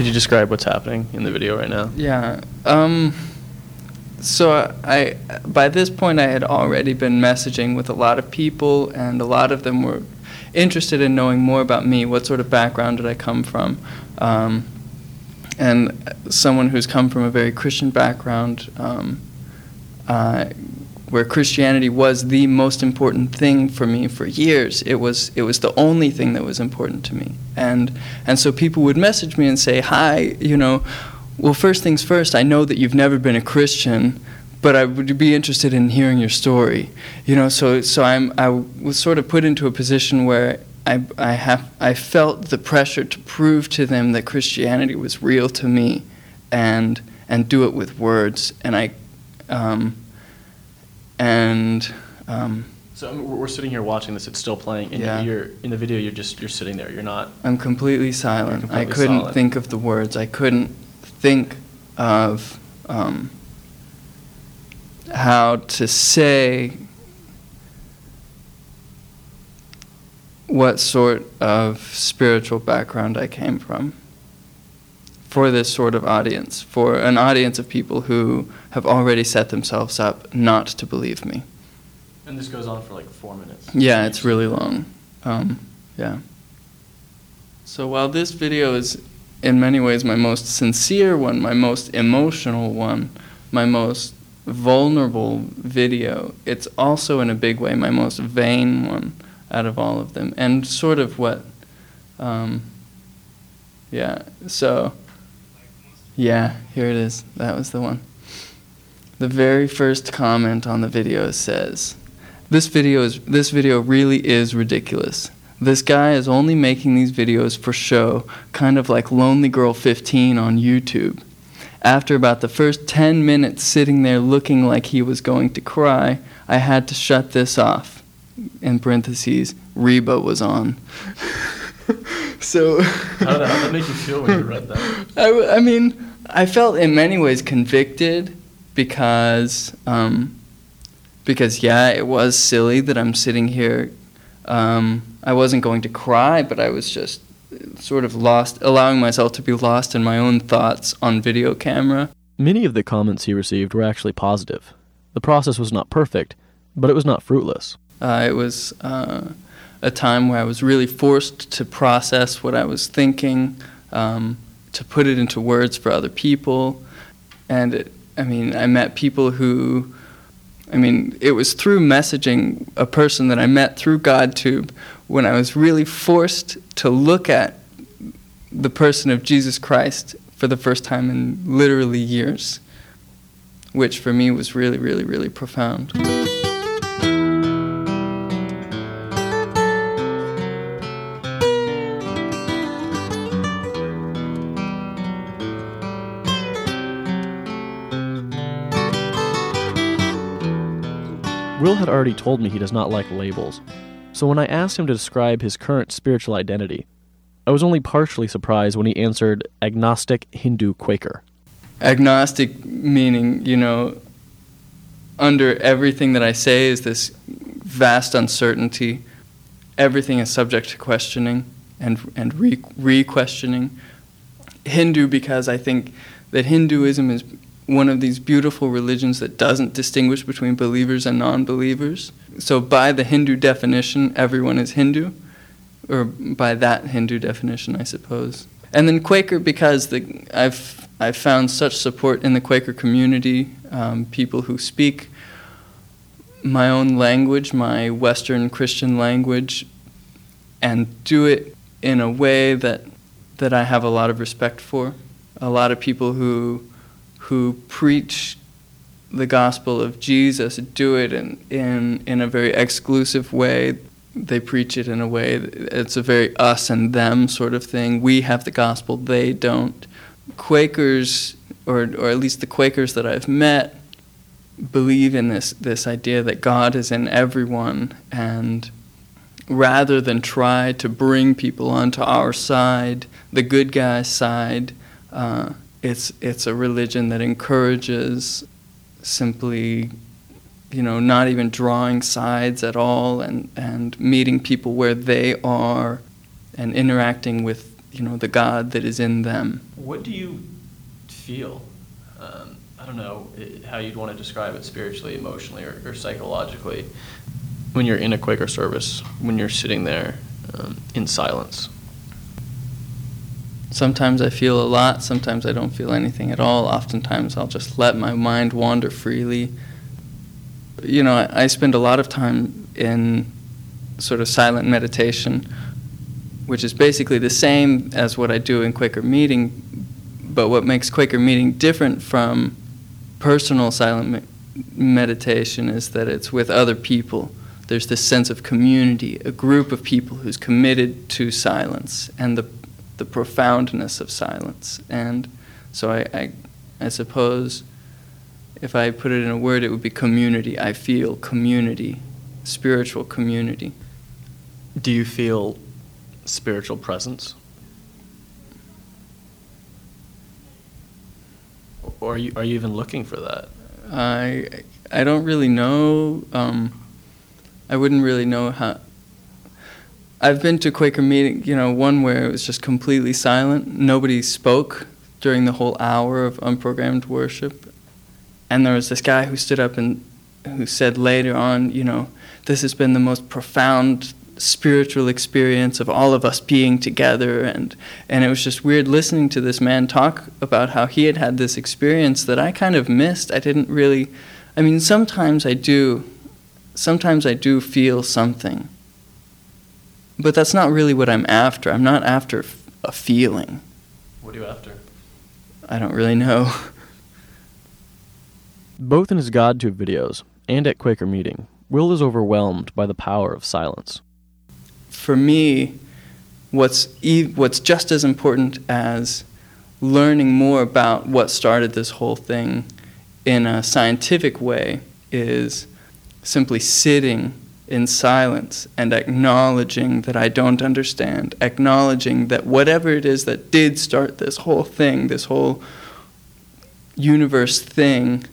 Could you describe what's happening in the video right now? Yeah. Um, so I, by this point, I had already been messaging with a lot of people, and a lot of them were interested in knowing more about me. What sort of background did I come from? Um, and someone who's come from a very Christian background, um, uh, where Christianity was the most important thing for me for years. It was it was the only thing that was important to me, and and so people would message me and say, "Hi, you know, well, first things first. I know that you've never been a Christian." But I would be interested in hearing your story, you know. So, so I'm I was sort of put into a position where I, I, have, I felt the pressure to prove to them that Christianity was real to me and, and do it with words. And I, um, and, um, So I mean, we're sitting here watching this; it's still playing, and Yeah. you're in the video. You're just you're sitting there. You're not. I'm completely silent. Completely I couldn't silent. think of the words. I couldn't think of um, how to say what sort of spiritual background I came from for this sort of audience, for an audience of people who have already set themselves up not to believe me. And this goes on for like four minutes. Yeah, it's really long. Um, yeah. So while this video is in many ways my most sincere one, my most emotional one, my most vulnerable video, it's also in a big way my most vain one out of all of them, and sort of what, um, yeah. So Yeah, here it is. That was the one. The very first comment on the video says, "This video is this video really is ridiculous. This guy is only making these videos for show, kind of like Lonely Girl 15 on YouTube." After about the first 10 minutes sitting there looking like he was going to cry, I had to shut this off. In parentheses, Reba was on. so. How did, that, how did that make you feel when you read that? I, I mean, I felt in many ways convicted because, um, because yeah, it was silly that I'm sitting here. Um, I wasn't going to cry, but I was just sort of lost, allowing myself to be lost in my own thoughts on video camera. Many of the comments he received were actually positive. The process was not perfect, but it was not fruitless. Uh, it was uh, a time where I was really forced to process what I was thinking, um, to put it into words for other people. And it, I mean, I met people who, I mean, it was through messaging a person that I met through GodTube when I was really forced to look at the person of Jesus Christ for the first time in literally years, which for me was really, really, really profound. Will had already told me he does not like labels, so when I asked him to describe his current spiritual identity, I was only partially surprised when he answered agnostic Hindu Quaker. Agnostic meaning, you know, under everything that I say is this vast uncertainty. Everything is subject to questioning and, and re questioning. Hindu, because I think that Hinduism is one of these beautiful religions that doesn't distinguish between believers and non believers. So, by the Hindu definition, everyone is Hindu, or by that Hindu definition, I suppose. And then Quaker, because the, I've, I've found such support in the Quaker community, um, people who speak my own language, my Western Christian language, and do it in a way that, that I have a lot of respect for. A lot of people who who preach the gospel of Jesus do it in, in, in a very exclusive way. They preach it in a way, that it's a very us and them sort of thing. We have the gospel, they don't. Quakers, or, or at least the Quakers that I've met, believe in this, this idea that God is in everyone, and rather than try to bring people onto our side, the good guy's side, uh, it's it's a religion that encourages simply you know not even drawing sides at all and and meeting people where they are and interacting with you know the God that is in them. What do you feel? Um, I don't know how you'd want to describe it spiritually, emotionally, or, or psychologically when you're in a Quaker service, when you're sitting there um, in silence. Sometimes I feel a lot, sometimes I don't feel anything at all. Oftentimes I'll just let my mind wander freely. You know, I, I spend a lot of time in sort of silent meditation, which is basically the same as what I do in Quaker meeting, but what makes Quaker meeting different from personal silent me- meditation is that it's with other people. There's this sense of community, a group of people who's committed to silence, and the the profoundness of silence. And so I, I, I suppose if I put it in a word, it would be community. I feel community, spiritual community. Do you feel spiritual presence? Or are you, are you even looking for that? I, I don't really know. Um, I wouldn't really know how, I've been to Quaker meeting, you know, one where it was just completely silent. Nobody spoke during the whole hour of unprogrammed worship. And there was this guy who stood up and who said later on, you know, this has been the most profound spiritual experience of all of us being together and and it was just weird listening to this man talk about how he had had this experience that I kind of missed. I didn't really I mean sometimes I do sometimes I do feel something but that's not really what I'm after. I'm not after a feeling. What are you after? I don't really know. Both in his GodTube videos and at Quaker Meeting, Will is overwhelmed by the power of silence. For me, what's e- what's just as important as learning more about what started this whole thing in a scientific way is simply sitting in silence and acknowledging that I don't understand, acknowledging that whatever it is that did start this whole thing, this whole universe thing,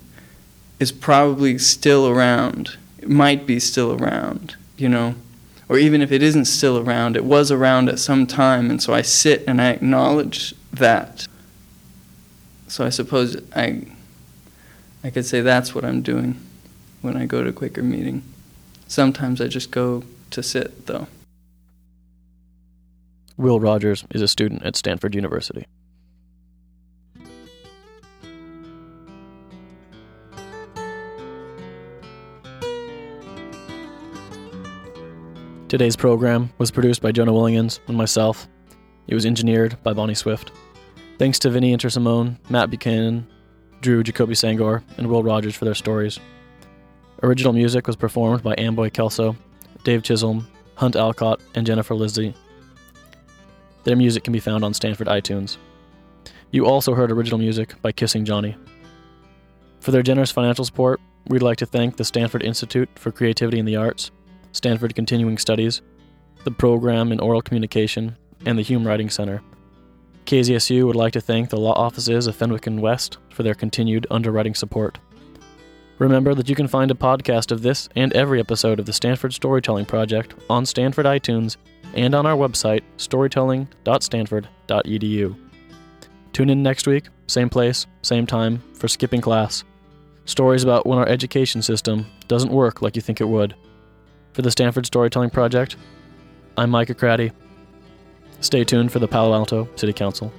is probably still around. It might be still around, you know. Or even if it isn't still around, it was around at some time, and so I sit and I acknowledge that. So I suppose I, I could say that's what I'm doing when I go to Quaker meeting. Sometimes I just go to sit, though. Will Rogers is a student at Stanford University. Today's program was produced by Jonah Williams and myself. It was engineered by Bonnie Swift. Thanks to Vinny Intersimone, Matt Buchanan, Drew Jacoby Senghor, and Will Rogers for their stories. Original music was performed by Amboy Kelso, Dave Chisholm, Hunt Alcott, and Jennifer Lizzie. Their music can be found on Stanford iTunes. You also heard original music by Kissing Johnny. For their generous financial support, we'd like to thank the Stanford Institute for Creativity in the Arts, Stanford Continuing Studies, the Program in Oral Communication, and the Hume Writing Center. KZSU would like to thank the law offices of Fenwick and West for their continued underwriting support. Remember that you can find a podcast of this and every episode of the Stanford Storytelling Project on Stanford iTunes and on our website, storytelling.stanford.edu. Tune in next week, same place, same time, for Skipping Class. Stories about when our education system doesn't work like you think it would. For the Stanford Storytelling Project, I'm Micah Craddy. Stay tuned for the Palo Alto City Council.